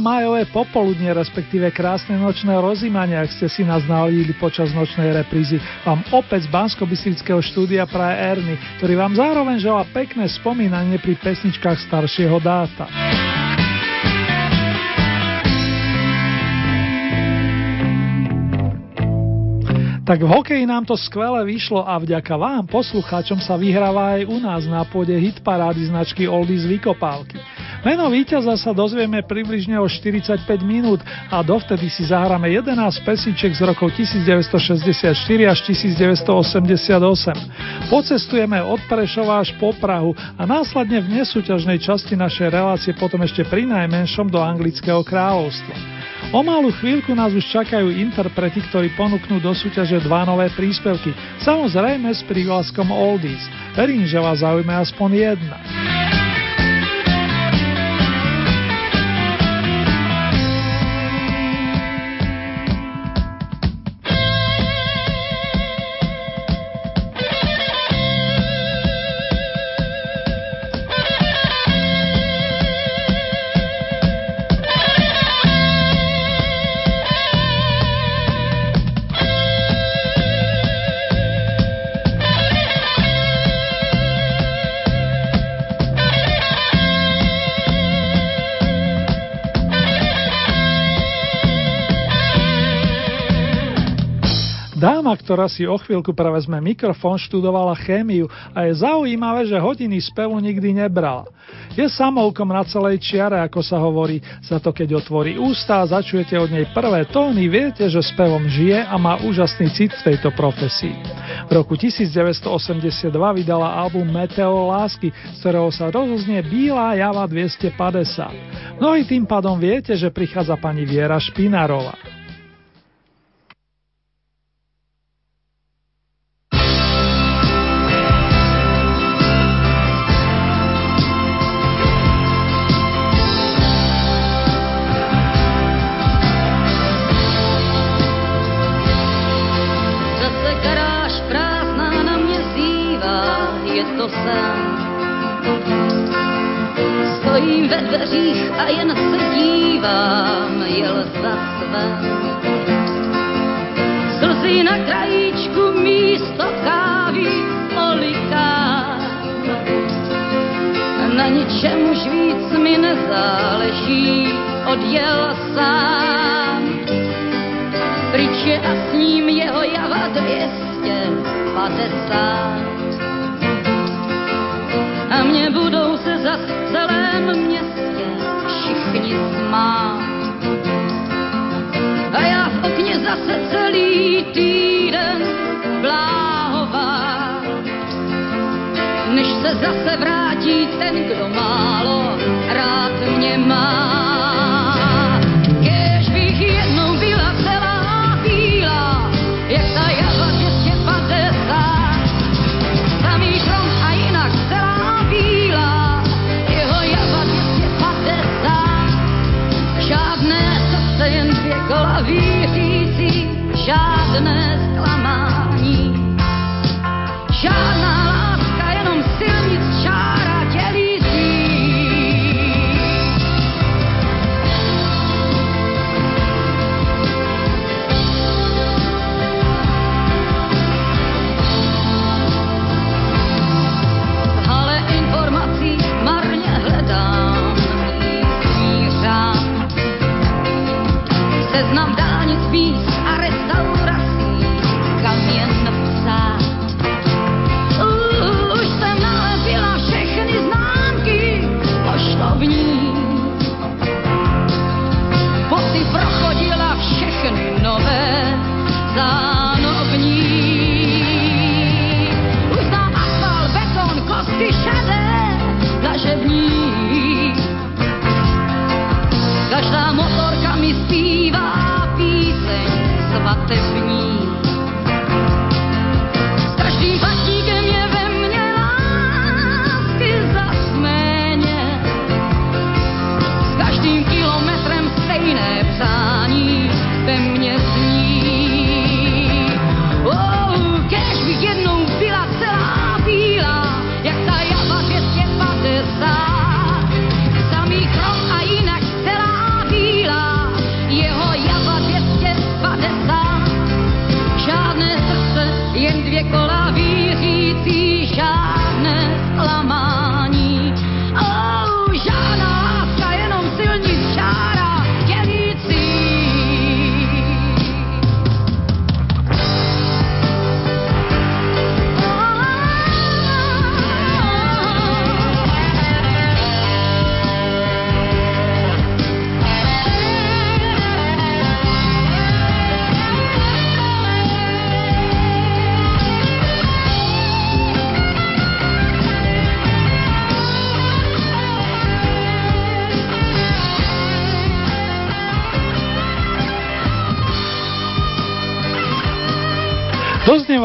Majové popoludne, respektíve krásne nočné rozímanie, ak ste si nás nalíli počas nočnej reprízy, vám opäť z bansko štúdia praje Erny, ktorý vám zároveň žela pekné spomínanie pri pesničkách staršieho dáta. Tak v hokeji nám to skvele vyšlo a vďaka vám, poslucháčom, sa vyhráva aj u nás na pôde hitparády značky Oldies Vykopávky. Meno víťaza sa dozvieme približne o 45 minút a dovtedy si zahráme 11 pesíček z rokov 1964 až 1988. Pocestujeme od Prešova až po Prahu a následne v nesúťažnej časti našej relácie potom ešte pri najmenšom do anglického kráľovstva. O malú chvíľku nás už čakajú interpreti, ktorí ponúknú do súťaže dva nové príspevky, samozrejme s prívlaskom Oldies. Verím, že vás zaujme aspoň jedna. Ktorá si o chvíľku prevezme mikrofón, študovala chémiu a je zaujímavé, že hodiny spevu nikdy nebrala. Je samoukom na celej čiare, ako sa hovorí, za to keď otvorí ústa a začujete od nej prvé tóny, viete, že spevom žije a má úžasný cit v tejto profesii. V roku 1982 vydala album Meteo lásky, z ktorého sa rozoznie Bílá java 250. Mnohí tým pádom viete, že prichádza pani Viera Špinarová.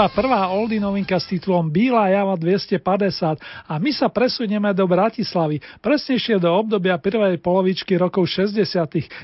Doznieva prvá oldy novinka s titulom Bílá java 250 a my sa presunieme do Bratislavy, presnejšie do obdobia prvej polovičky rokov 60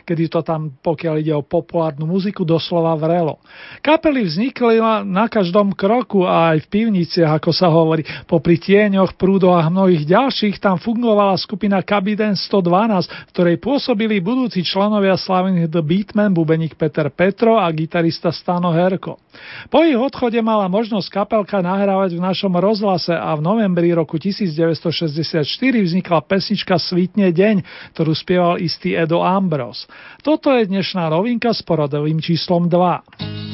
kedy to tam, pokiaľ ide o populárnu muziku, doslova vrelo. Kapely vznikli na každom kroku a aj v pivniciach, ako sa hovorí. Popri tieňoch, prúdoch a mnohých ďalších tam fungovala skupina Kabiden 112, v ktorej pôsobili budúci členovia slavených The Beatman, bubeník Peter Petro a gitarista Stano Herko. Po ich odchode mala možnosť kapelka nahrávať v našom rozhlase a v novembri roku 1964 vznikla pesnička Svítne deň, ktorú spieval istý Edo Ambros. Toto je dnešná novinka s porodovým číslom 2.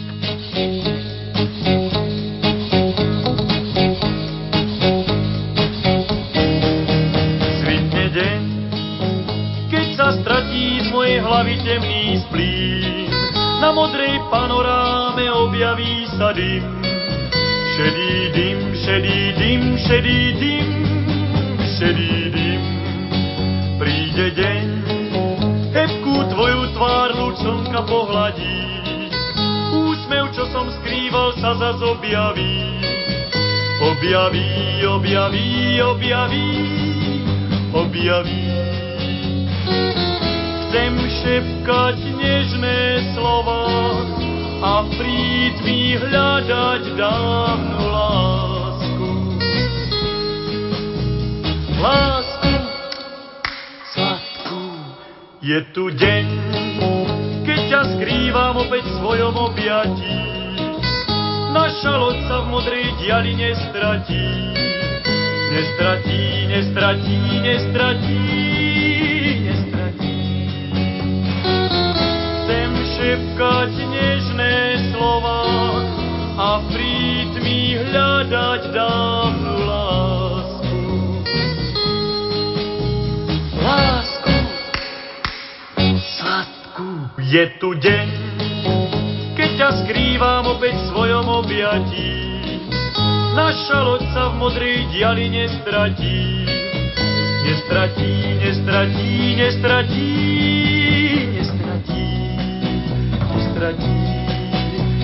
stratí z mojej hlavy temný splín. Na modrej panoráme objaví sa dym. Šedý dym, šedý dym. Príde deň, hebkú tvoju tvár lučonka pohladí. Úsmev, čo som skrýval, sa zas objaví. Objaví, objaví, objaví, objaví. Chcem šepkať nežné slova a v mi hľadať dávnu lásku. Lásku sladkú. Je tu deň, keď ťa skrývam opäť v svojom objatí. Naša loď sa v modrej diali nestratí. Nestratí, nestratí, nestratí. Šepkať nežné slova a v prítmi hľadať dávnu lásku. Lásku sladkú. Je tu deň, keď ťa skrývam opäť v svojom objatí. Naša loď sa v modrej diali nestratí. Nestratí, nestratí, nestratí nestratí,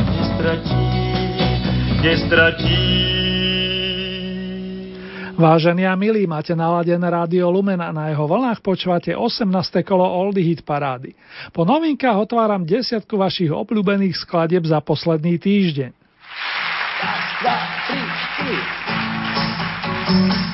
nestratí, nestratí. Vážení a milí, máte naladené rádio Lumen a na jeho vlnách počúvate 18. kolo Oldie Hit parády. Po novinkách otváram desiatku vašich obľúbených skladieb za posledný týždeň. Raz, dva, tri, tri.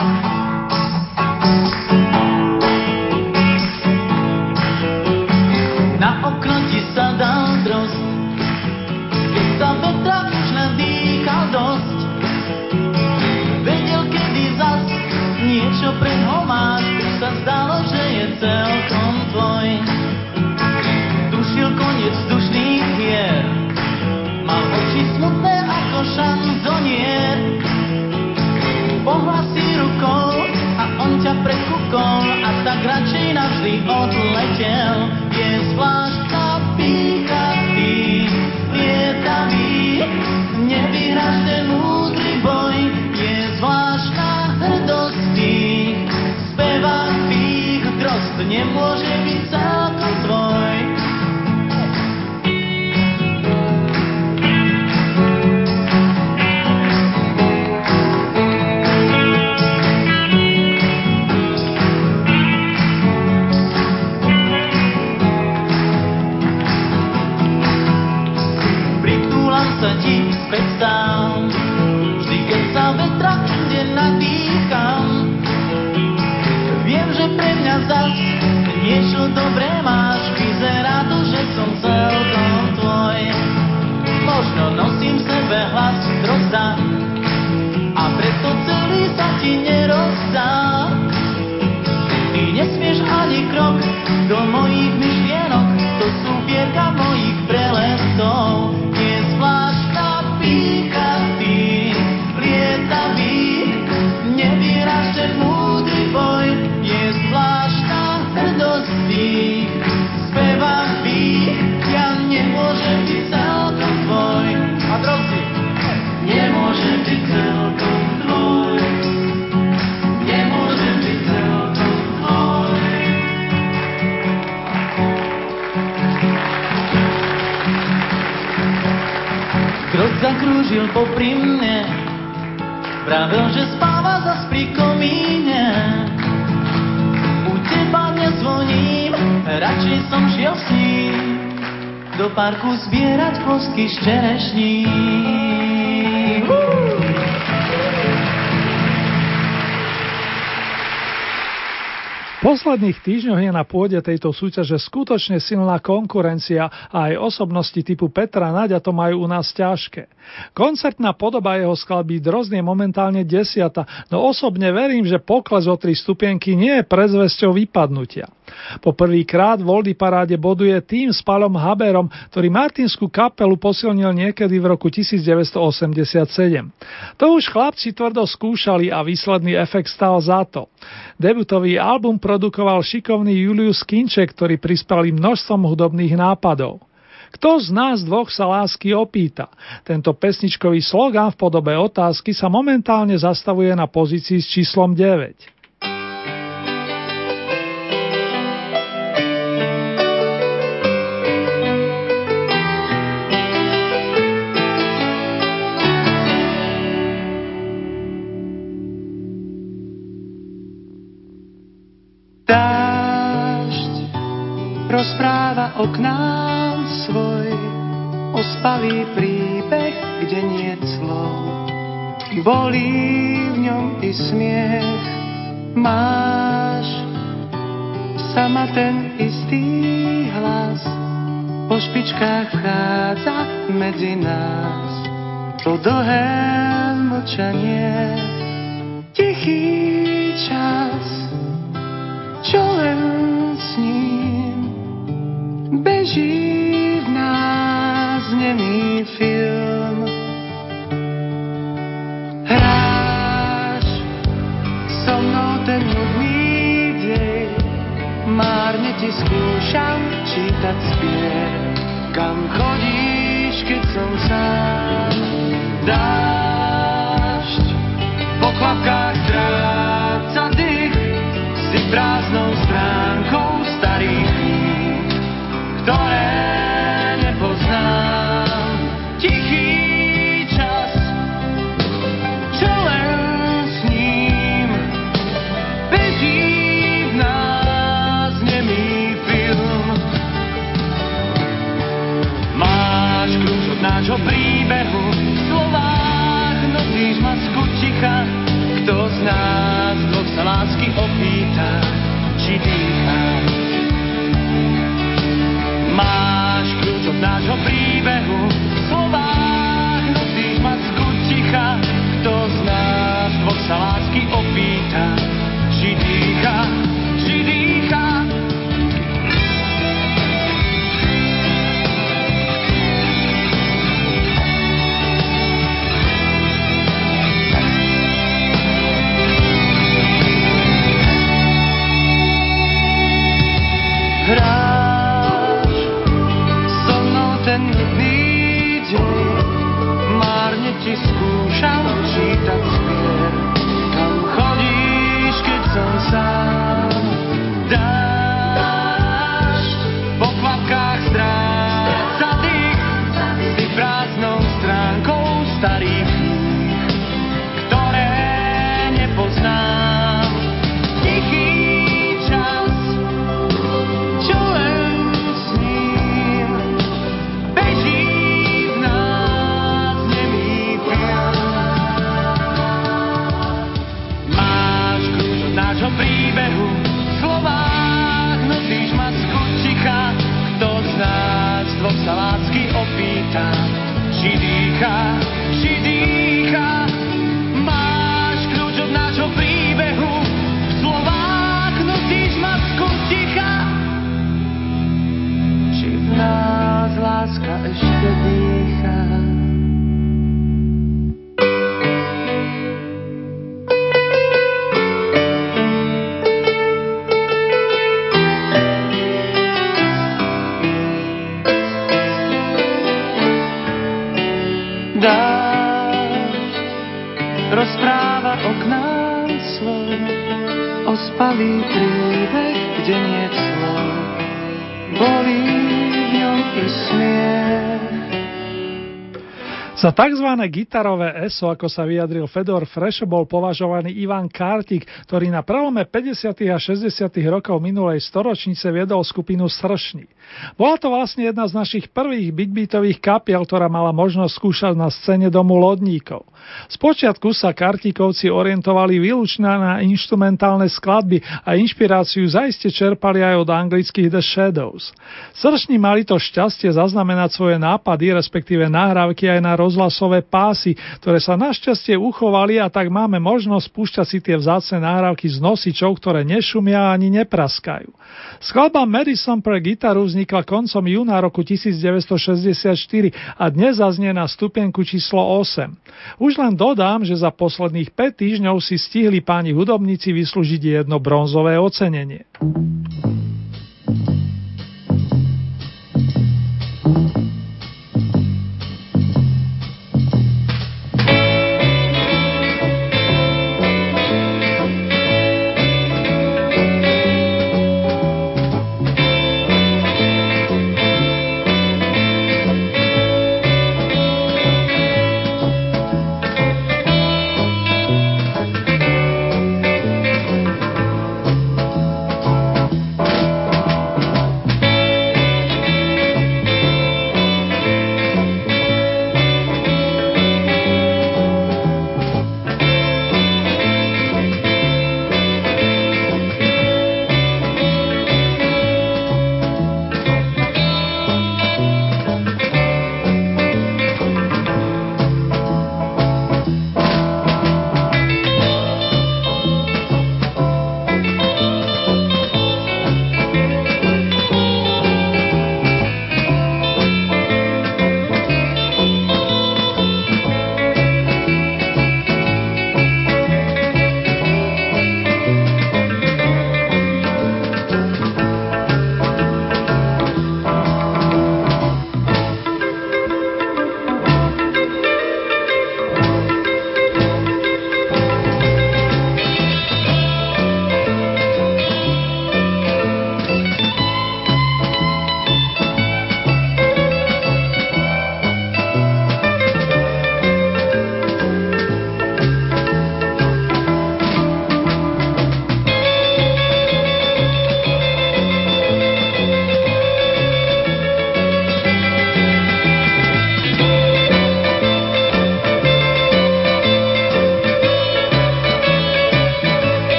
Don't popri mne, pravil, že spáva zas pri komíne. U teba nezvoním, radšej som šiel s ním, do parku zbierať kosky z čerešní. Posledných týždňoch je na pôde tejto súťaže skutočne silná konkurencia a aj osobnosti typu Petra Naďa to majú u nás ťažké. Koncertná podoba jeho skladby Drozd je momentálne desiata, no osobne verím, že pokles o tri stupienky nie je prezvesťou vypadnutia. Po prvýkrát v paráde boduje tým s Palom Haberom, ktorý Martinskú kapelu posilnil niekedy v roku 1987. To už chlapci tvrdo skúšali a výsledný efekt stal za to. Debutový album produkoval šikovný Julius Kinček, ktorý prispali množstvom hudobných nápadov. Kto z nás dvoch sa lásky opýta? Tento pesničkový slogan v podobe otázky sa momentálne zastavuje na pozícii s číslom 9. rozpráva o nám svoj, ospalý príbeh, kde nie slov. Bolí v ňom i smiech, máš sama ten istý hlas, po špičkách chádza medzi nás. To dlhé mlčanie, tichý čas, čo len s ním beží v nás nemý film. Hráš so mnou ten nudný dej, márne ti skúšam čítať spier. Kam chodíš, keď som sám? Dášť po tzv. gitarové ESO, ako sa vyjadril Fedor Fresh, bol považovaný Ivan Kartik, ktorý na prelome 50. a 60. rokov minulej storočnice viedol skupinu Sršni. Bola to vlastne jedna z našich prvých big beatových kapiel, ktorá mala možnosť skúšať na scéne domu lodníkov. Spočiatku sa Kartíkovci orientovali výlučne na instrumentálne skladby a inšpiráciu zaiste čerpali aj od anglických The Shadows. Sršni mali to šťastie zaznamenať svoje nápady, respektíve nahrávky aj na rozhlasové pásy, ktoré sa našťastie uchovali a tak máme možnosť púšťať si tie vzácne nahrávky z nosičov, ktoré nešumia ani nepraskajú. Skladba Madison pre gitaru koncom júna roku 1964 a dnes zaznie na stupienku číslo 8. Už len dodám, že za posledných 5 týždňov si stihli páni hudobníci vyslúžiť jedno bronzové ocenenie.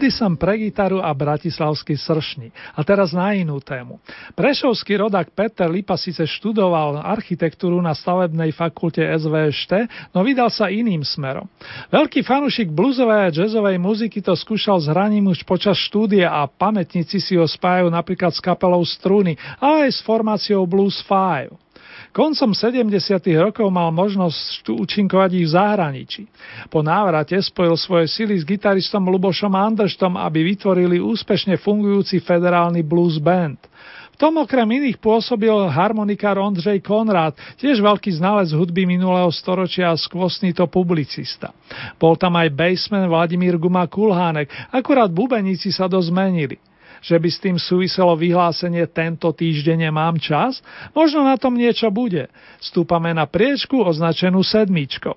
Madison pre gitaru a bratislavský sršni. A teraz na inú tému. Prešovský rodák Peter Lipa síce študoval architektúru na stavebnej fakulte SVŠT, no vydal sa iným smerom. Veľký fanúšik bluesovej a jazzovej muziky to skúšal s hraním už počas štúdia a pamätníci si ho spájajú napríklad s kapelou Struny, ale aj s formáciou Blues 5. Koncom 70. rokov mal možnosť účinkovať ich v zahraničí. Po návrate spojil svoje sily s gitaristom Lubošom Anderštom, aby vytvorili úspešne fungujúci federálny blues band. V tom okrem iných pôsobil harmonikár Ondřej Konrád, tiež veľký znalec hudby minulého storočia a skvostný to publicista. Bol tam aj bassman Vladimír Guma Kulhánek, akurát bubeníci sa dozmenili že by s tým súviselo vyhlásenie tento týždeň nemám čas? Možno na tom niečo bude. Stúpame na priečku označenú sedmičkou.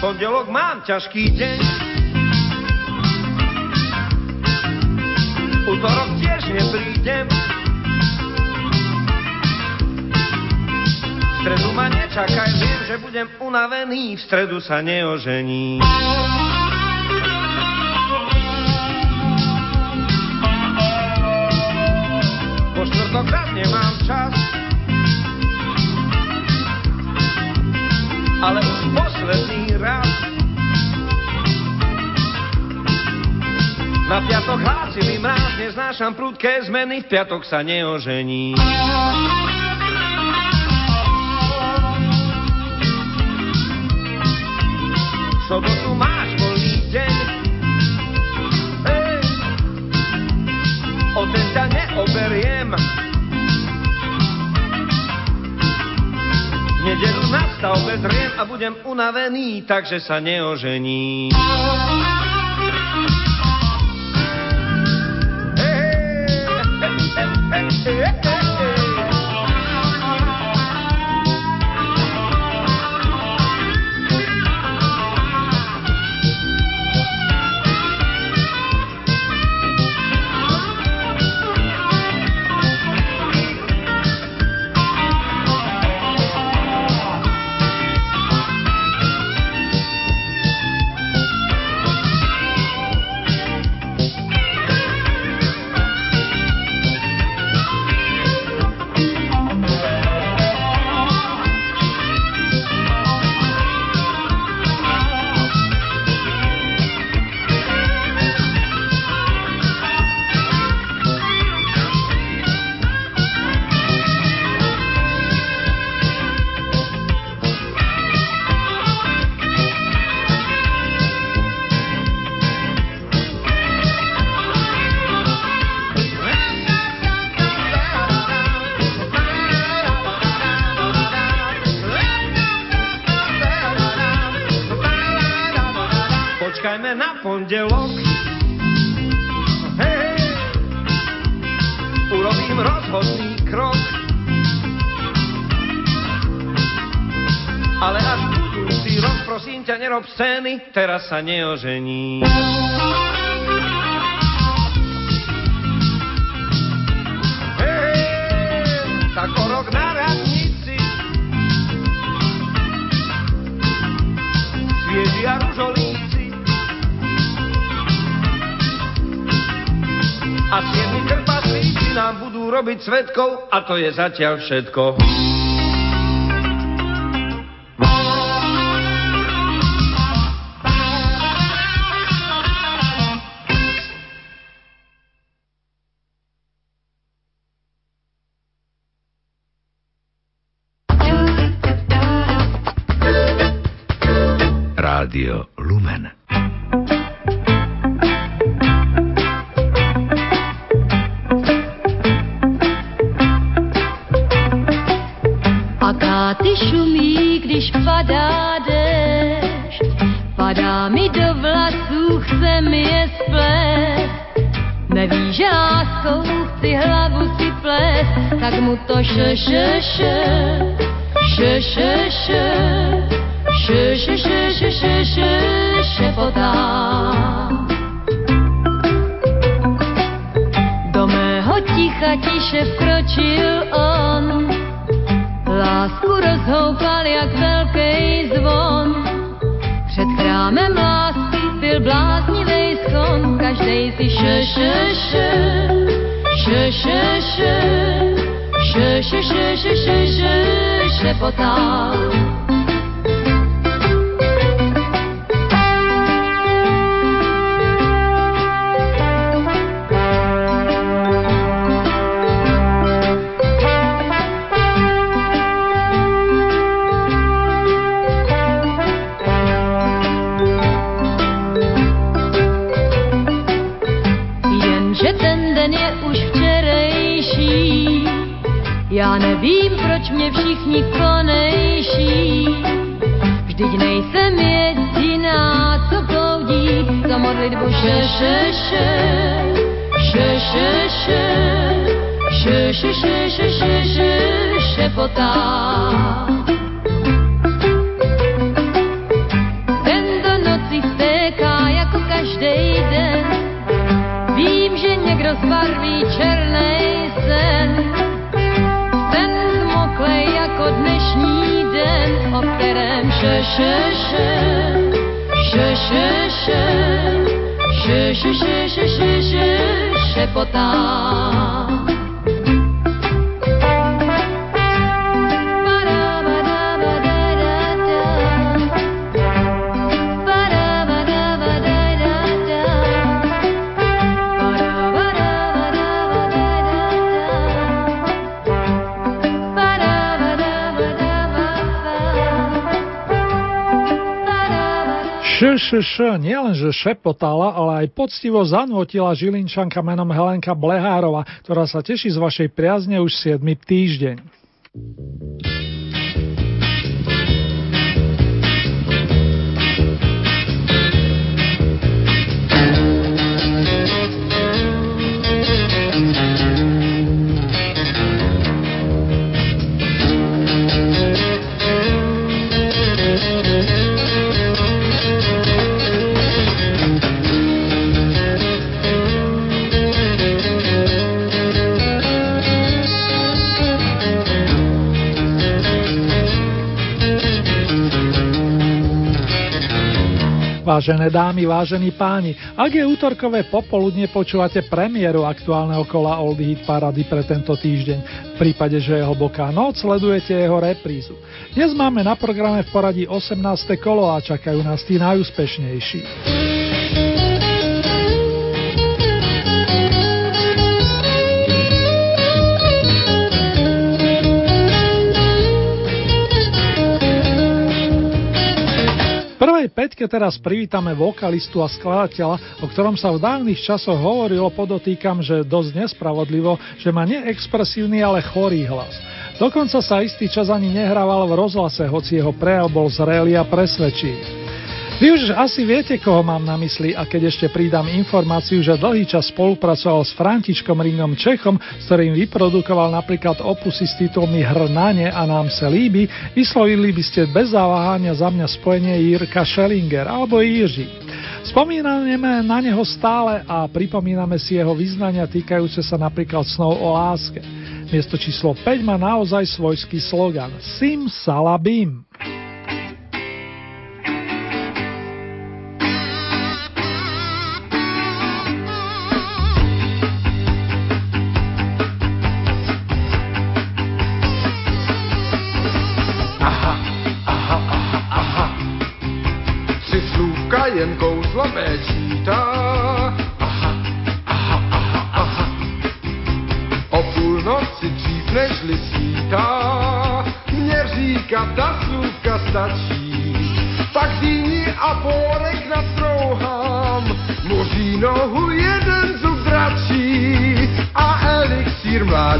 Pondelok mám ťažký deň Útorok tiež neprídem stredu ma nečakaj, viem, že budem unavený, v stredu sa neožení. Po štvrtok nemám čas, ale už posledný raz. Na piatok hlásili mráz, neznášam prudké zmeny, v piatok sa neožení. Sobotu máš voľný deň. Hej, o ten ťa neoberiem. V nedelu na stavbe zriem a budem unavený, takže sa neožení. Scény, teraz sa neožení. Hej, tak o rok na radnici svieži a ružolíci a siedmi krpaslíci nám budú robiť svetkov a to je zatiaľ všetko. Rádio Lumen. A káty šumí, když padá déšť. Padá mi do vlasů, chce mi je splést. Neví, že láskou chci hlavu si plést, tak mu to še, še, še, še, še, še, še, še, še, šepotá. Do mého ticha tiše vkročil on, Lásku rozhoupal jak velký zvon. Před chrámem lásky byl bláznivý schon, každej si še, še, še, še, še, še, še, še, še, še, še, še, šepotal. Jenže nejvýkonejší. Vždyť nejsem jediná, co proudí za modlitbu še, še, še. Še, še, še. Še, še, še, še, še, še, šepotá. šepotá. ŠŠ nielenže šepotala, ale aj poctivo zanvotila žilinčanka menom Helenka Blehárova, ktorá sa teší z vašej priazne už 7. týždeň. Vážené dámy, vážení páni, ak je útorkové popoludne, počúvate premiéru aktuálneho kola Old Hit Parady pre tento týždeň. V prípade, že je hlboká noc, sledujete jeho reprízu. Dnes máme na programe v poradí 18. kolo a čakajú nás tí najúspešnejší. Prvej peťke teraz privítame vokalistu a skladateľa, o ktorom sa v dávnych časoch hovorilo, podotýkam, že dosť nespravodlivo, že má neexpresívny, ale chorý hlas. Dokonca sa istý čas ani nehrával v rozhlase, hoci jeho prejav bol zrelý a presvedčivý. Vy už asi viete, koho mám na mysli a keď ešte pridám informáciu, že dlhý čas spolupracoval s Františkom Ringom Čechom, s ktorým vyprodukoval napríklad opusy s titulmi Hrnanie a nám sa líbi, vyslovili by ste bez zaváhania za mňa spojenie Jirka Schellinger alebo Jiří. Spomíname na neho stále a pripomíname si jeho vyznania týkajúce sa napríklad snov o láske. Miesto číslo 5 má naozaj svojský slogan Sim Salabim.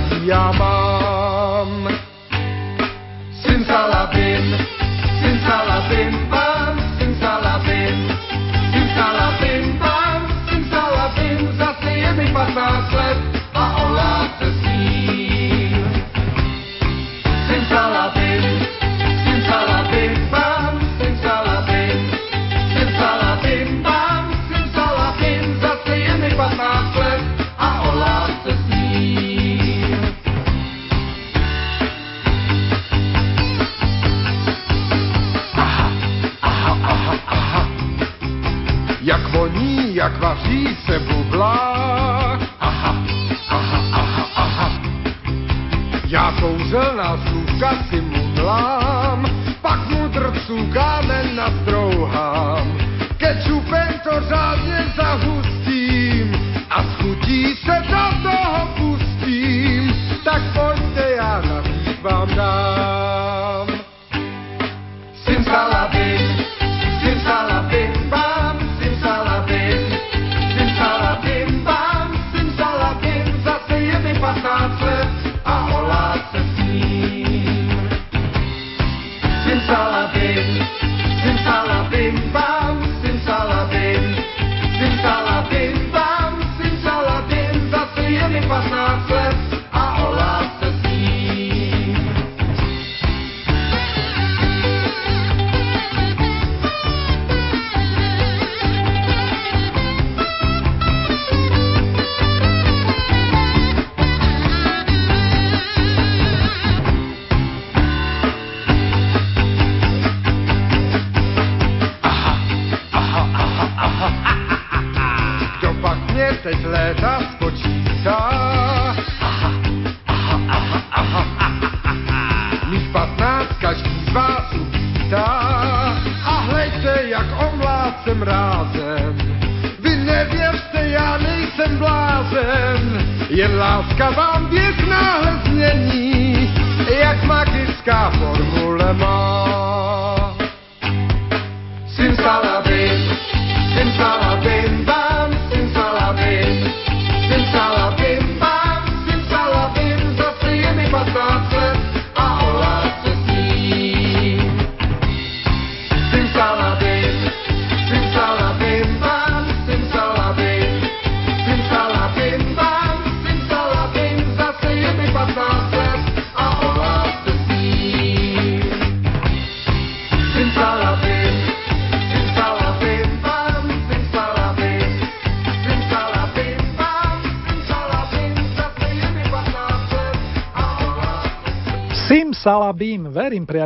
Mládí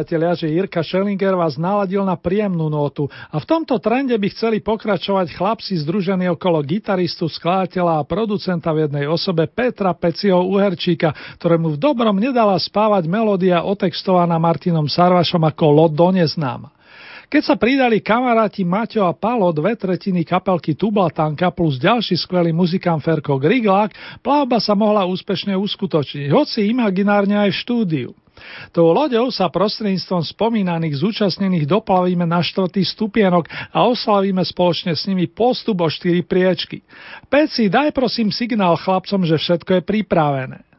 priatelia, že Jirka Schellinger vás naladil na príjemnú notu a v tomto trende by chceli pokračovať chlapci združení okolo gitaristu, skladateľa a producenta v jednej osobe Petra Peciho Uherčíka, ktorému v dobrom nedala spávať melódia otextovaná Martinom Sarvašom ako Lod do neznáma. Keď sa pridali kamaráti Maťo a Palo, dve tretiny kapelky Tublatanka plus ďalší skvelý muzikant Ferko Griglák, plavba sa mohla úspešne uskutočniť, hoci imaginárne aj v štúdiu. Tou loďou sa prostredníctvom spomínaných zúčastnených doplavíme na štvrtý stupienok a oslavíme spoločne s nimi postup o štyri priečky. Peci, daj prosím signál chlapcom, že všetko je pripravené.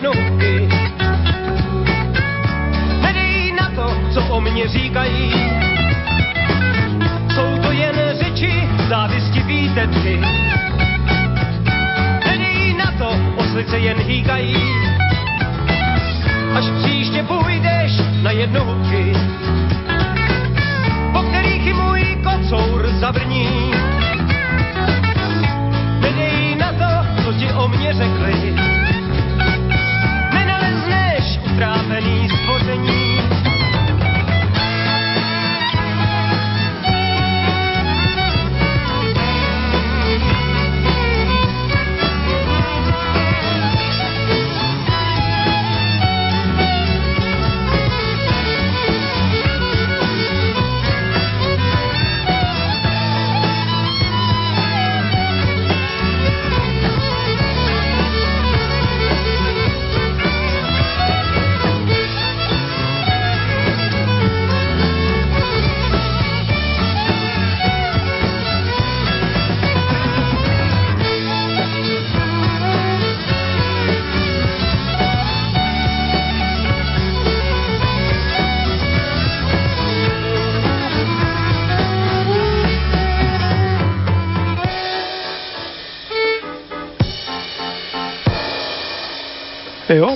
Jednotky. Nedej na to, co o mně říkají. Jsou to jen řeči, závisti výtetky. Nedej na to, oslice jen hýkají. Až příště půjdeš na jednotky, po kterých i můj kocour zavrní. ztracených stvoření Jo.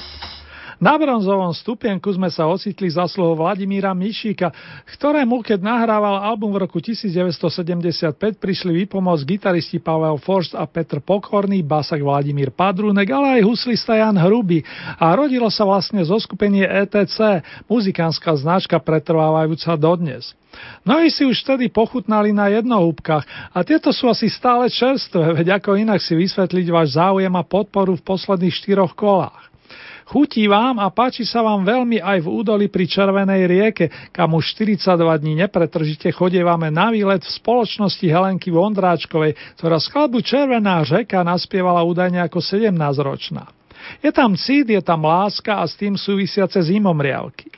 Na bronzovom stupienku sme sa ocitli za slovo Vladimíra Mišíka, ktorému, keď nahrával album v roku 1975, prišli výpomoc gitaristi Pavel Forst a Petr Pokorný, basak Vladimír Padrúnek, ale aj huslista Jan Hruby. A rodilo sa vlastne zo skupenie ETC, muzikánska značka pretrvávajúca dodnes. Mnohí si už vtedy pochutnali na jednohúbkach a tieto sú asi stále čerstvé, veď ako inak si vysvetliť váš záujem a podporu v posledných štyroch kolách. Chutí vám a páči sa vám veľmi aj v údoli pri Červenej rieke, kam už 42 dní nepretržite chodievame na výlet v spoločnosti Helenky Vondráčkovej, ktorá skladbu Červená řeka naspievala údajne ako 17-ročná. Je tam cít, je tam láska a s tým súvisiace zimomriavky.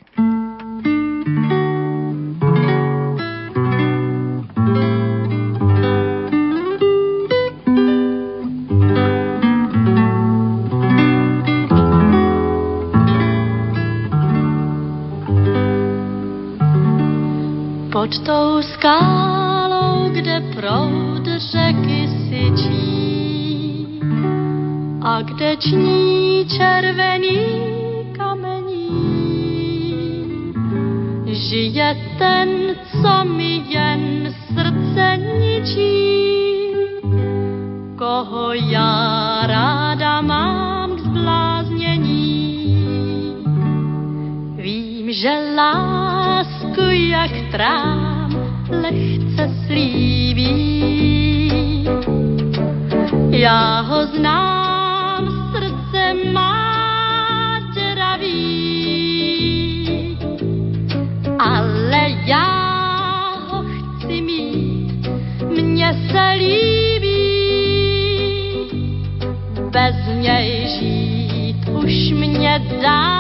Pod tou skálou, kde proud řeky syčí. A kde ční červený kamení, žije ten, co mi jen srdce ničí, koho já ráda mám k zbláznění. Ví že lásku jak trám lehce slíbí. Já ho znám, srdce má děravý, ale já ho chci mít, mně se líbí, bez něj žít už mě dál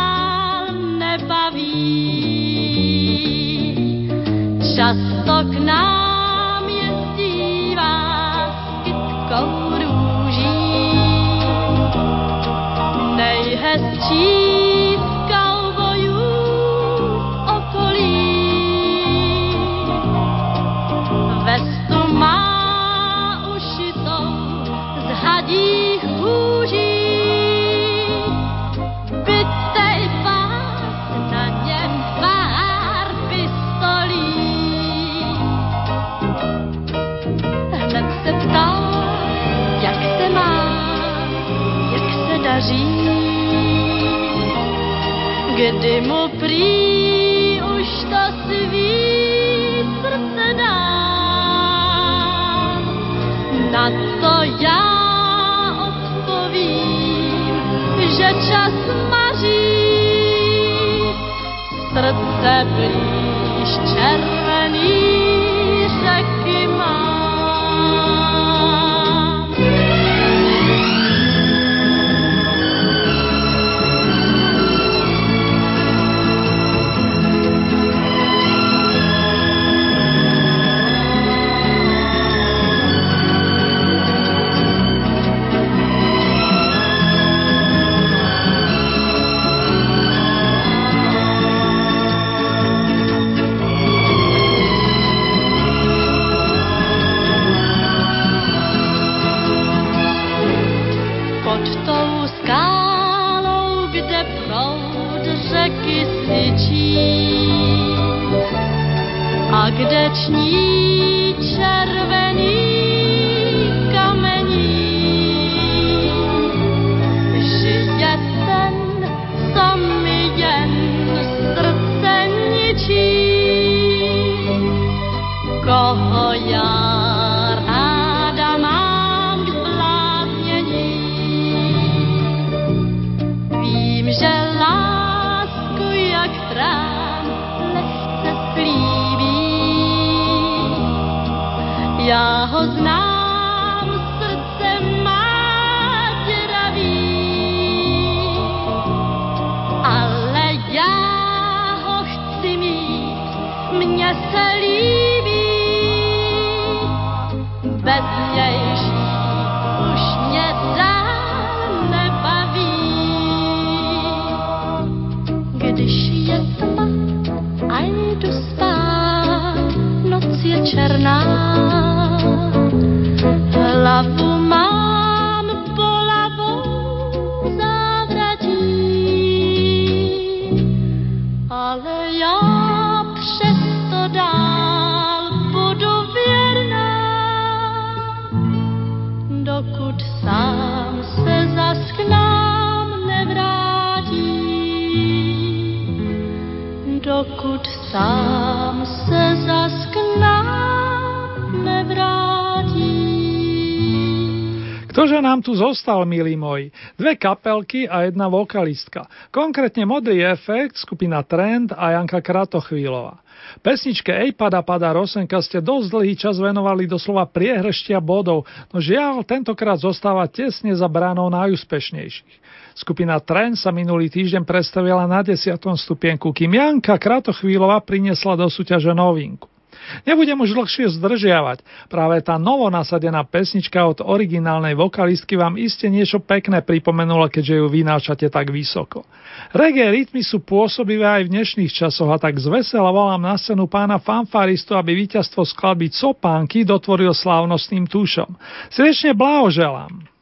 Kdy mu prý už to svý srdce dám. Na to já odpovím, že čas maří. Srdce blíž zostal, milí moji? Dve kapelky a jedna vokalistka. Konkrétne Modrý efekt, skupina Trend a Janka Kratochvílová. Pesničke Ej pada pada Rosenka ste dosť dlhý čas venovali doslova priehrštia bodov, no žiaľ tentokrát zostáva tesne za bránou najúspešnejších. Skupina Trend sa minulý týždeň predstavila na 10. stupienku, kým Janka Kratochvílová priniesla do súťaže novinku. Nebudem už dlhšie zdržiavať. Práve tá novo nasadená pesnička od originálnej vokalistky vám iste niečo pekné pripomenula, keďže ju vynášate tak vysoko. Reggae rytmy sú pôsobivé aj v dnešných časoch a tak zvesela volám na scénu pána fanfaristu, aby víťazstvo skladby Copánky dotvoril slávnostným tušom. Srdečne blahoželám.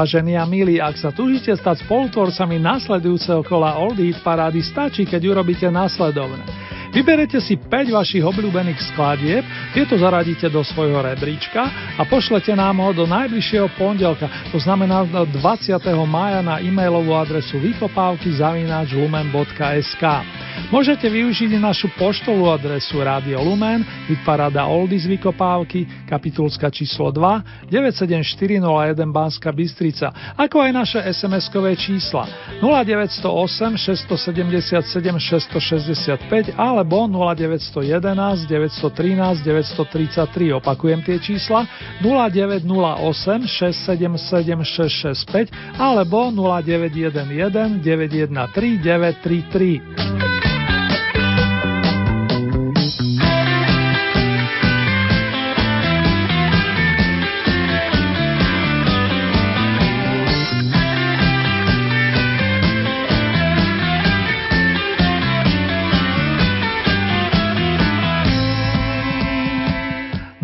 Vážení a milí, ak sa túžite stať spolutvorcami nasledujúceho kola Old Hit parády, stačí, keď urobíte následovné. Vyberete si 5 vašich obľúbených skladieb, tieto zaradíte do svojho rebríčka a pošlete nám ho do najbližšieho pondelka, to znamená 20. mája na e-mailovú adresu vykopávky.lumen.sk. Môžete využiť našu poštovú adresu Radio Lumen, Hitparada Oldies Vykopávky, kapitulska číslo 2, 97401 Banska Bystrica, ako aj naše SMS-kové čísla 0908 677 665 alebo 0911 913 933. Opakujem tie čísla 0908 677 665 alebo 0911 913 933.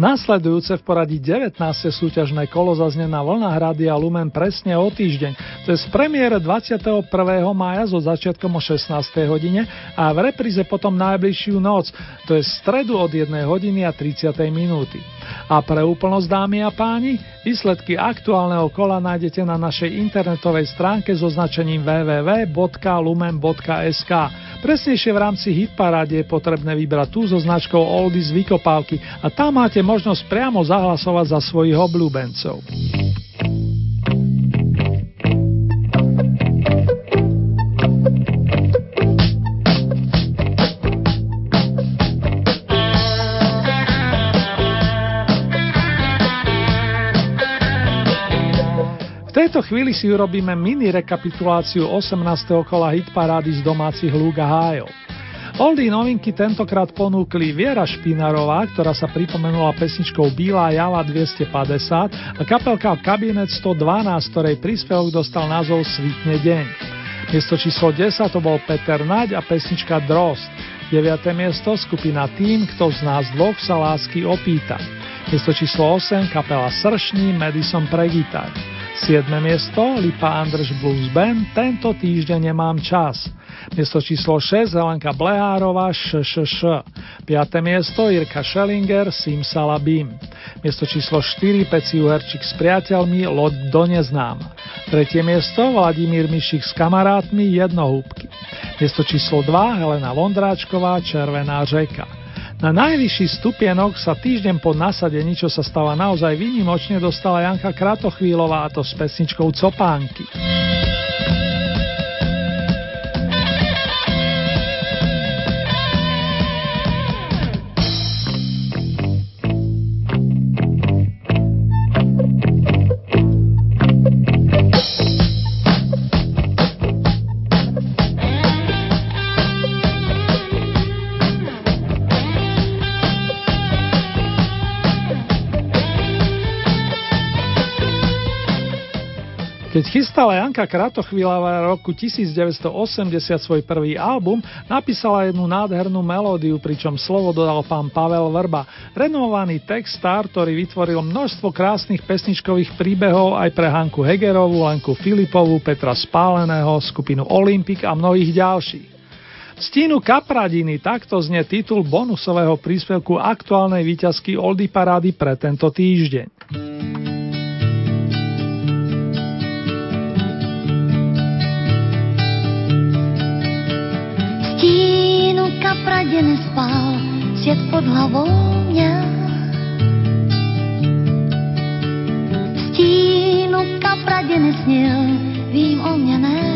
Nasledujúce v poradí 19. súťažné kolo zazne na vlnách Rádia Lumen presne o týždeň. To je z premiére 21. mája so začiatkom o 16. hodine a v repríze potom najbližšiu noc, to je stredu od 1 hodiny a 30. minúty. A pre úplnosť dámy a páni, výsledky aktuálneho kola nájdete na našej internetovej stránke so značením www.lumen.sk. Presnejšie v rámci hitparáde je potrebné vybrať tú so značkou Oldies Vykopávky a tam máte možnosť priamo zahlasovať za svojich obľúbencov. tejto chvíli si urobíme mini rekapituláciu 18. kola hitparády z domácich lúk a hájov. Oldy novinky tentokrát ponúkli Viera Špinarová, ktorá sa pripomenula pesničkou Bílá java 250 a kapelka Kabinet 112, ktorej príspevok dostal názov Svitne deň. Miesto číslo 10 to bol Peter Naď a pesnička Drost. 9. miesto skupina Tým, kto z nás dvoch sa lásky opýta. Miesto číslo 8 kapela Sršní Madison pre gitar. 7. miesto Lipa Andrž Blues Band Tento týždeň nemám čas. Miesto číslo 6 Helenka Blehárova ŠŠŠ. 5. miesto Irka Schellinger Simsalabim. Miesto číslo 4 Peci Uherčík s priateľmi Loď do neznáma. 3. miesto Vladimír Mišik s kamarátmi Jednohúbky. Miesto číslo 2 Helena Vondráčková Červená řeka. Na najvyšší stupienok sa týždeň po nasadení, čo sa stáva naozaj výnimočne, dostala Janka Kratochvílová a to s pesničkou Copánky. Keď chystala Janka Kratochvíľava roku 1980 svoj prvý album, napísala jednu nádhernú melódiu, pričom slovo dodal pán Pavel Vrba. Renovovaný textár, ktorý vytvoril množstvo krásnych pesničkových príbehov aj pre Hanku Hegerovú, Lenku Filipovú, Petra Spáleného, skupinu Olympik a mnohých ďalších. Stínu Kapradiny takto znie titul bonusového príspevku aktuálnej výťazky Oldy Parády pre tento týždeň. Kapradě nespal, svět pod hlavou měl. Stínu kapradě nesnil, vím o mě nežel.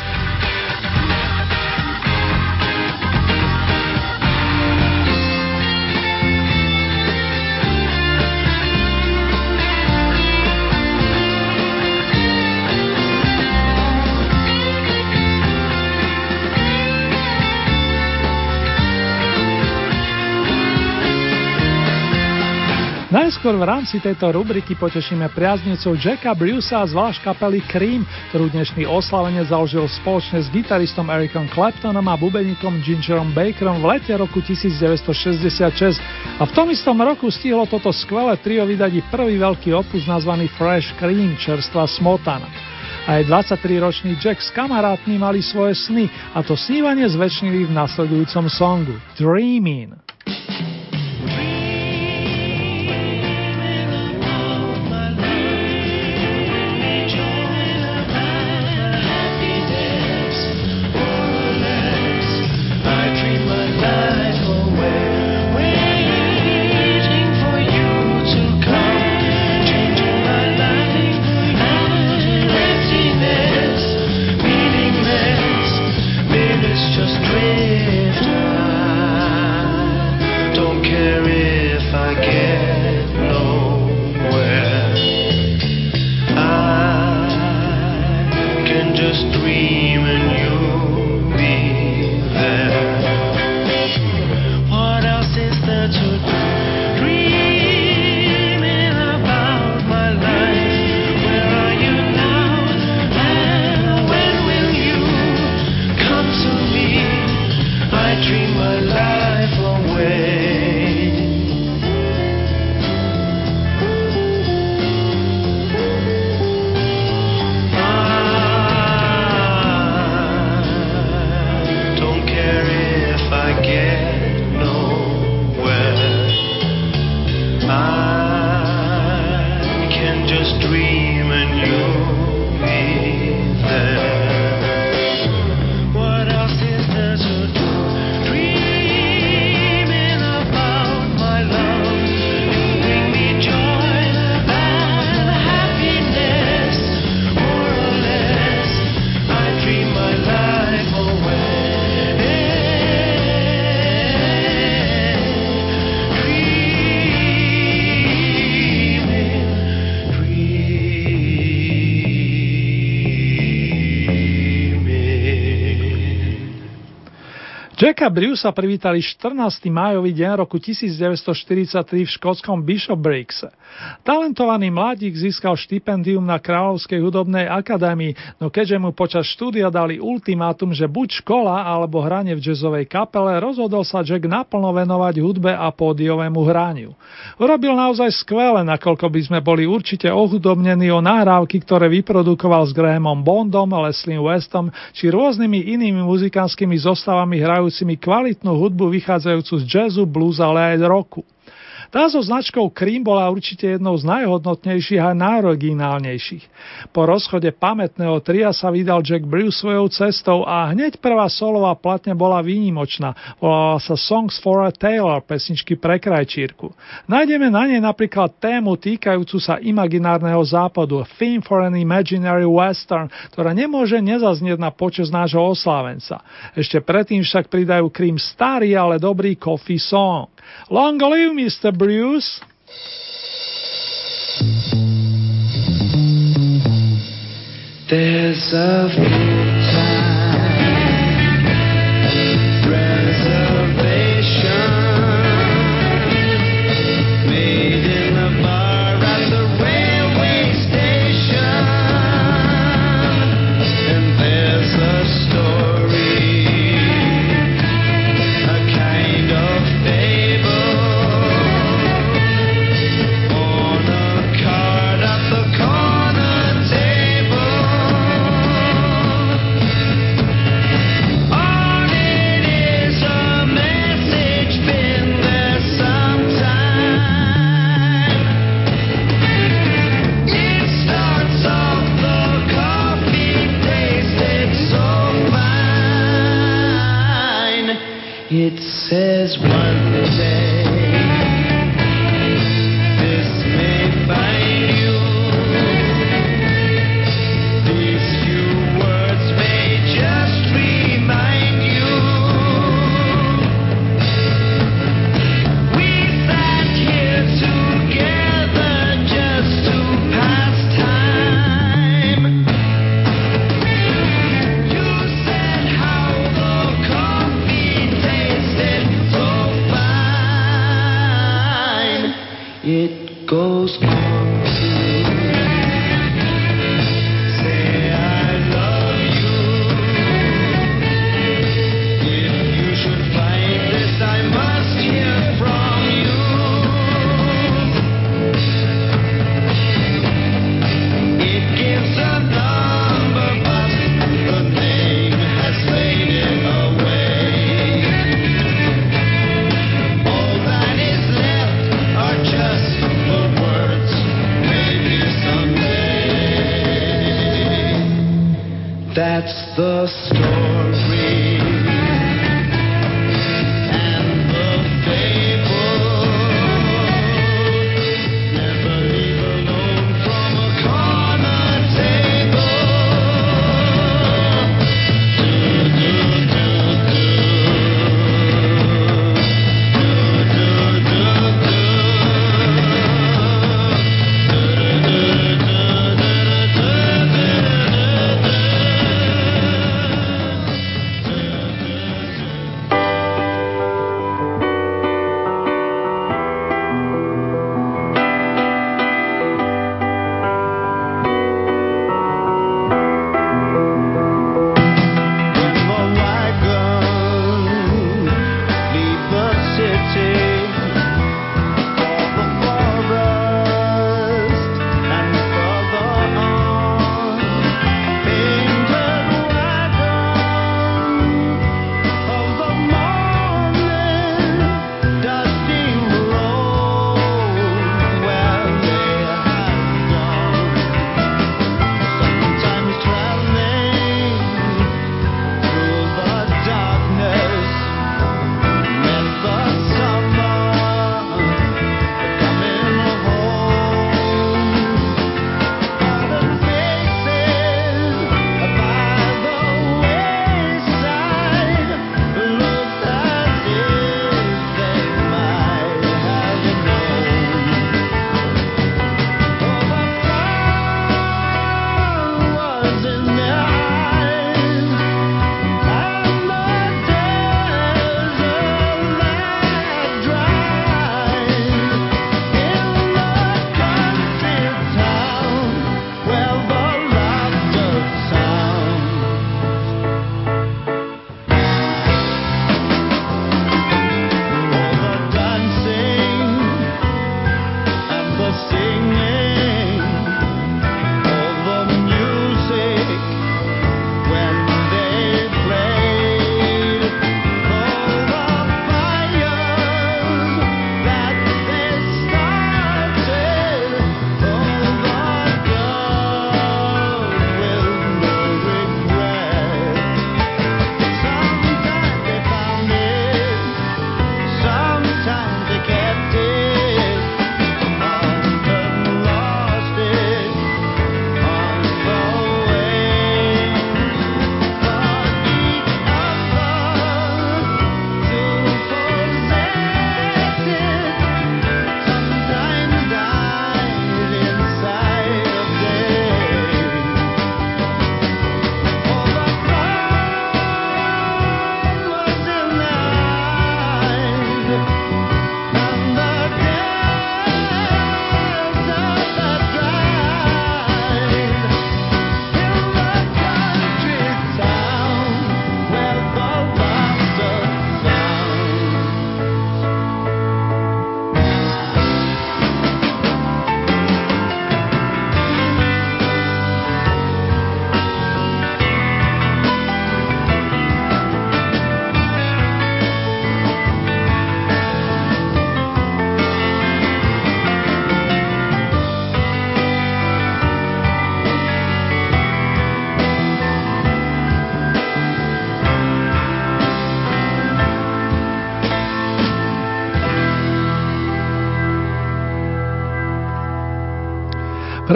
Najskôr v rámci tejto rubriky potešíme priaznicov Jacka Brucea zvlášť kapely Cream, ktorú dnešný oslavenie založil spoločne s gitaristom Ericom Claptonom a bubenikom Gingerom Bakerom v lete roku 1966 a v tom istom roku stihlo toto skvelé trio vydať prvý veľký opus nazvaný Fresh Cream, čerstva smotana. Aj 23-ročný Jack s kamarátmi mali svoje sny a to snívanie zväčšnili v nasledujúcom songu Dreaming. Jacka Brucea privítali 14. májový deň roku 1943 v škótskom Bishopbriggs. Talentovaný mladík získal štipendium na Kráľovskej hudobnej akadémii, no keďže mu počas štúdia dali ultimátum, že buď škola alebo hranie v jazzovej kapele, rozhodol sa Jack naplno venovať hudbe a pódiovému hraniu. Urobil naozaj skvelé, nakoľko by sme boli určite ohudobnení o nahrávky, ktoré vyprodukoval s Grahamom Bondom, Leslie Westom či rôznymi inými muzikánskymi zostavami hrajú hrájúcimi kvalitnú hudbu vychádzajúcu z jazzu, blues, ale aj roku. Tá so značkou Cream bola určite jednou z najhodnotnejších a najoriginálnejších. Po rozchode pamätného tria sa vydal Jack Bruce svojou cestou a hneď prvá solová platne bola výnimočná. Volala sa Songs for a Taylor, pesničky pre krajčírku. Nájdeme na nej napríklad tému týkajúcu sa imaginárneho západu, Theme for an Imaginary Western, ktorá nemôže nezaznieť na počas nášho oslávenca. Ešte predtým však pridajú Cream starý, ale dobrý coffee song. Long live Mr. Bruce! There's a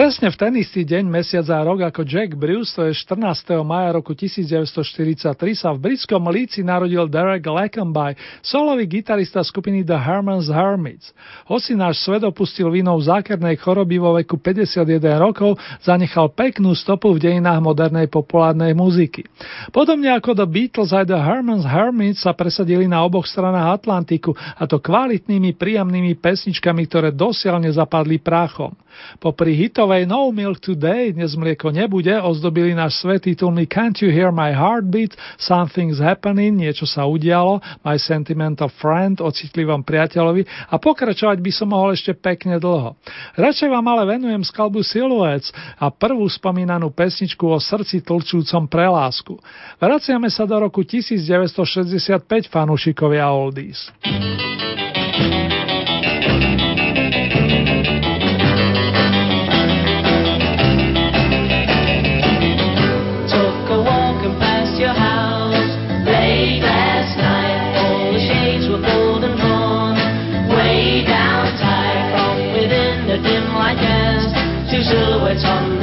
Presne v ten istý deň, mesiac a rok ako Jack Bruce, to je 14. maja roku 1943, sa v britskom Líci narodil Derek Lakenby, solový gitarista skupiny The Herman's Hermits. Hoci náš svet opustil vinou zákernej choroby vo veku 51 rokov, zanechal peknú stopu v dejinách modernej populárnej muziky. Podobne ako The Beatles aj The Herman's Hermits sa presadili na oboch stranách Atlantiku, a to kvalitnými, príjemnými pesničkami, ktoré dosiaľ nezapadli prachom. Popri hitovej No Milk Today, dnes mlieko nebude, ozdobili náš svet titulmi Can't You Hear My Heartbeat, Something's Happening, niečo sa udialo, My Sentimental Friend o citlivom priateľovi a pokračovať by som mohol ešte pekne dlho. Radšej vám ale venujem skalbu Silhouettes a prvú spomínanú pesničku o srdci tlčúcom pre lásku. Vraciame sa do roku 1965 fanúšikovia Oldies.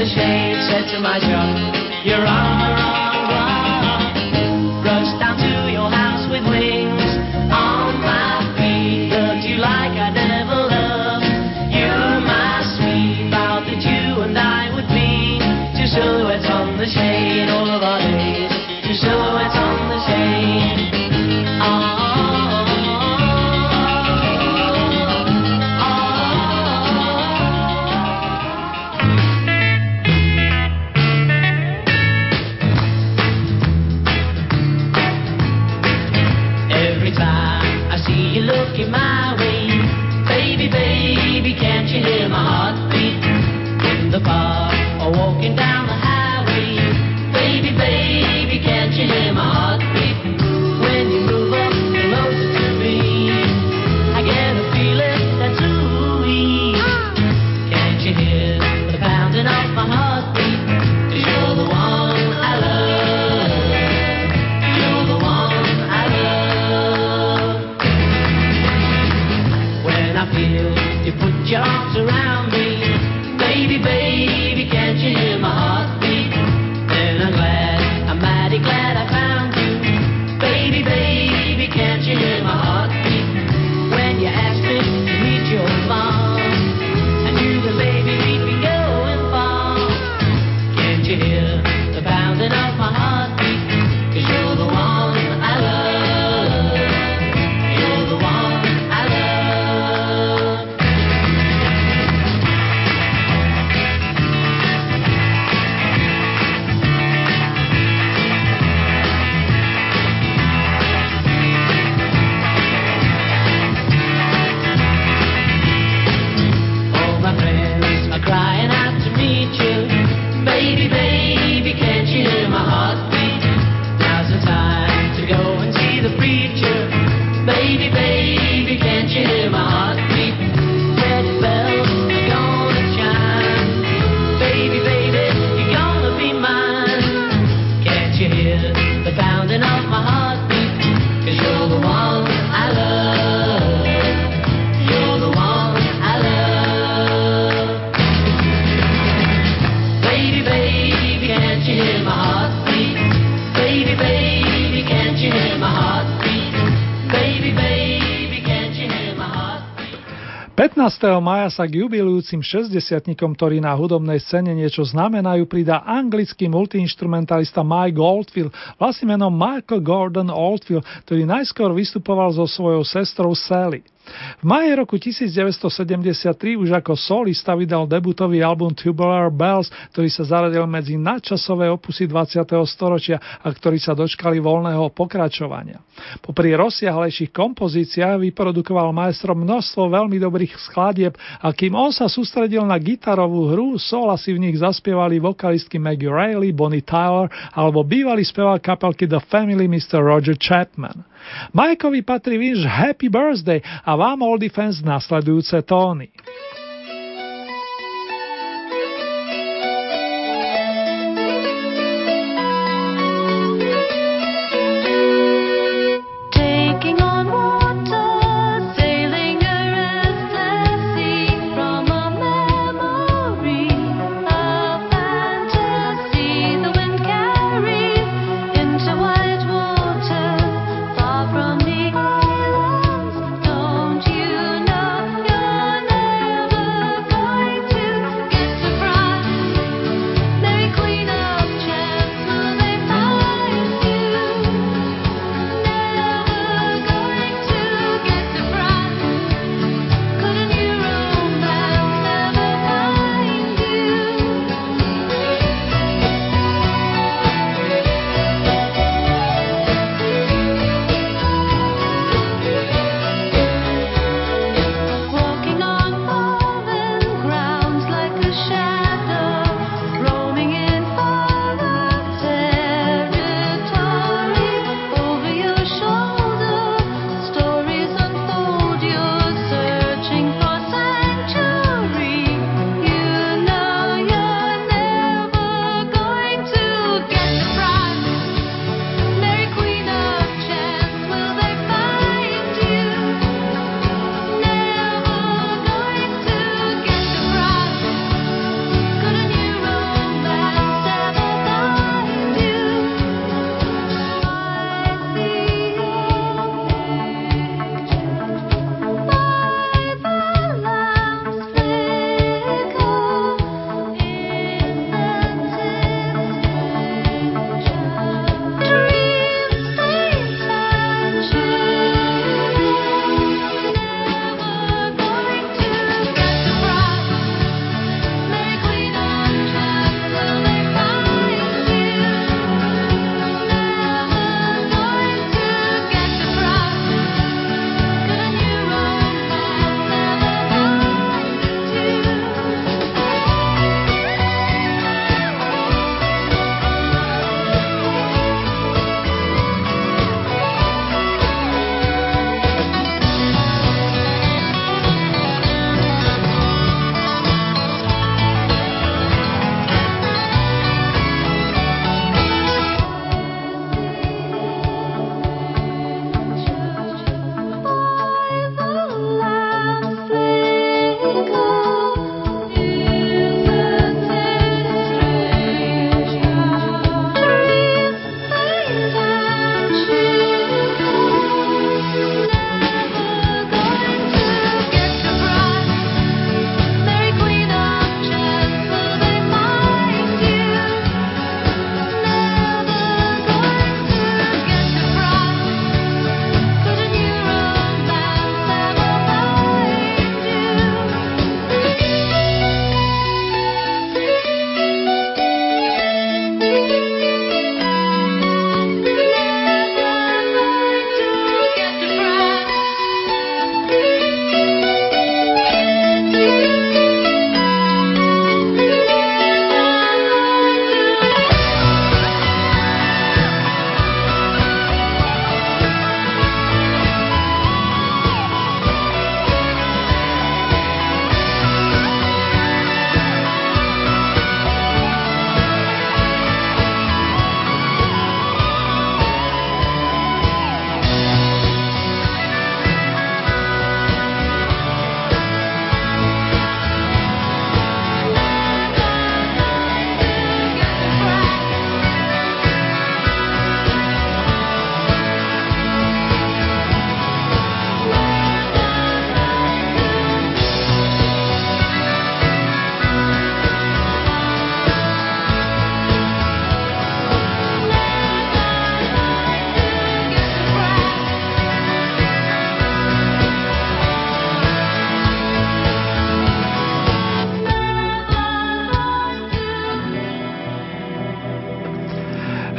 the shade said to my job, You're on the wrong. 15. maja sa k jubilujúcim 60 ktorí na hudobnej scéne niečo znamenajú, pridá anglický multiinstrumentalista Mike Oldfield, vlastným menom Michael Gordon Oldfield, ktorý najskôr vystupoval so svojou sestrou Sally. V maji roku 1973 už ako solista vydal debutový album Tubular Bells, ktorý sa zaradil medzi nadčasové opusy 20. storočia a ktorý sa dočkali voľného pokračovania. Popri rozsiahlejších kompozíciách vyprodukoval maestro množstvo veľmi dobrých skladieb a kým on sa sústredil na gitarovú hru, sola si v nich zaspievali vokalistky Maggie Reilly, Bonnie Tyler alebo bývalý spevák kapelky The Family Mr. Roger Chapman. Majkovi patrí vinš Happy Birthday a vám All fans nasledujúce tóny.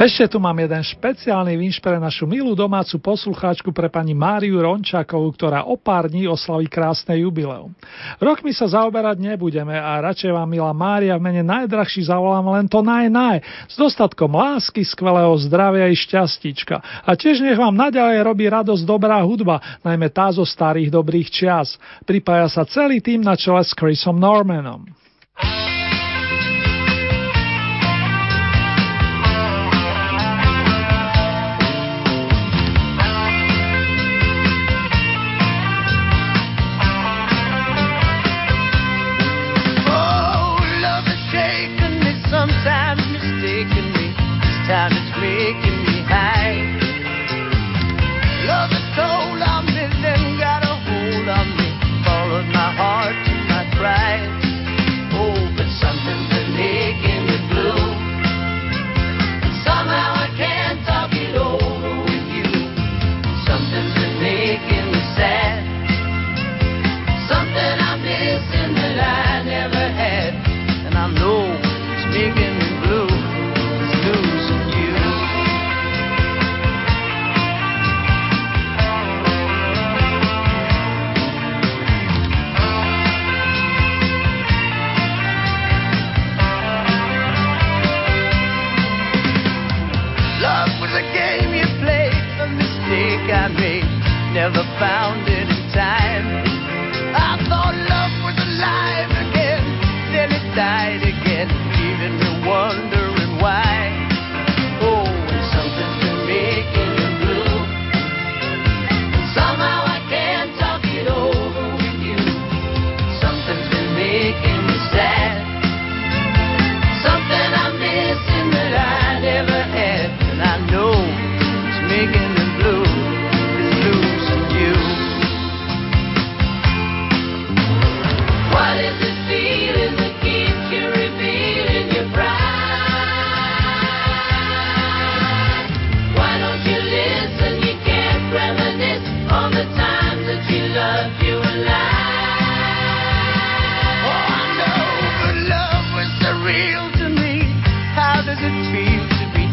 Ešte tu mám jeden špeciálny vinš pre našu milú domácu poslucháčku pre pani Máriu Rončákovú, ktorá o pár dní oslaví krásne jubileum. Rokmi sa zaoberať nebudeme a radšej vám, milá Mária, v mene najdrahší zavolám len to naj s dostatkom lásky, skvelého zdravia i šťastíčka. A tiež nech vám naďalej robí radosť dobrá hudba, najmä tá zo starých dobrých čias. Pripája sa celý tým na čele s Chrisom Normanom.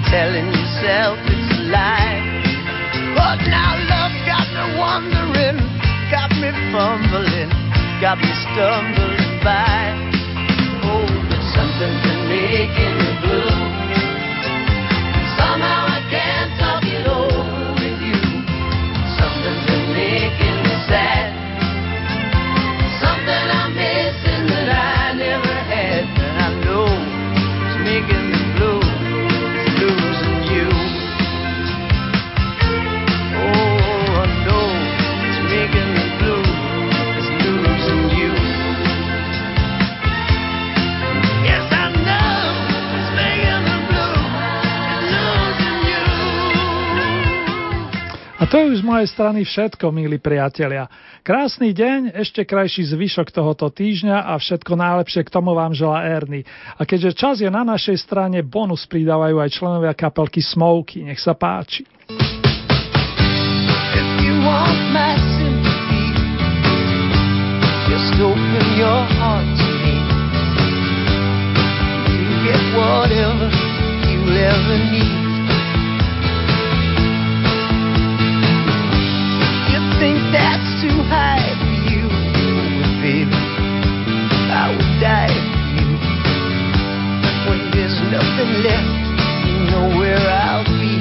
telling yourself it's a lie. But now love got me wondering, got me fumbling, got me stumbling by. Oh, there's something to make in the blue. Mojej strany všetko, milí priatelia. Krásny deň, ešte krajší zvyšok tohoto týždňa a všetko najlepšie k tomu vám žela Erny. A keďže čas je na našej strane, bonus pridávajú aj členovia kapelky Smoky. Nech sa páči. whatever you ever need. Think that's too high for you. baby, I would die for you. When there's nothing left, you know where I'll be.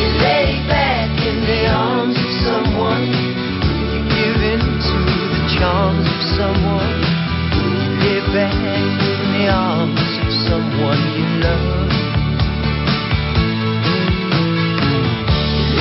You lay back in the arms of someone. You give in to the charms of someone. You lay back in the arms of someone you love.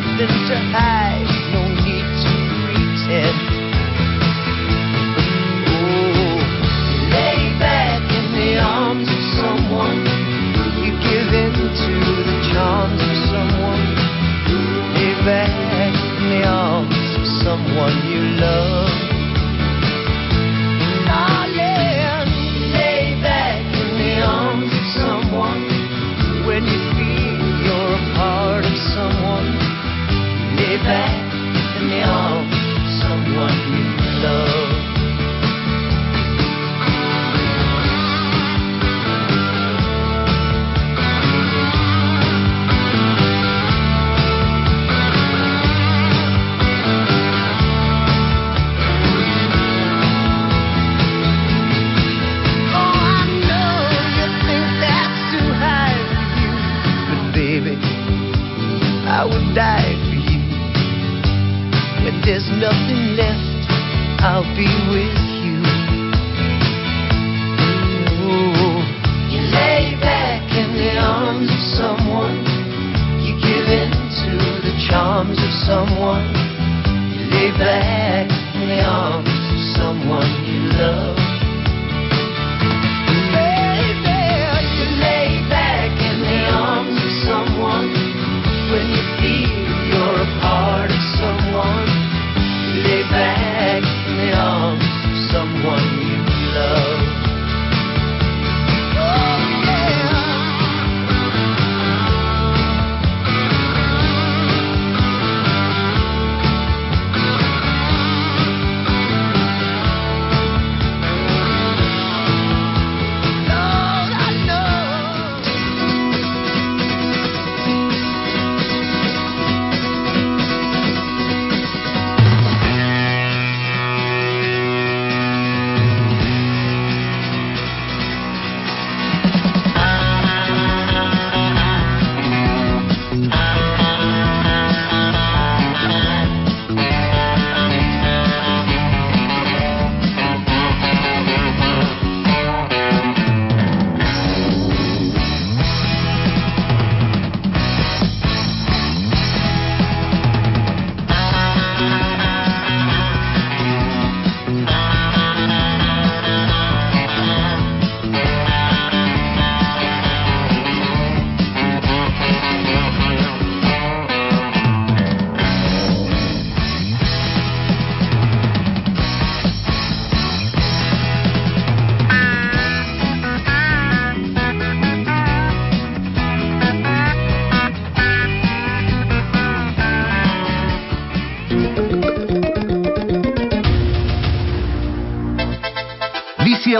nothing to hide, no need to pretend. Lay back in the arms of someone. You give in to the charms of someone. Lay back in the arms of someone you love. Back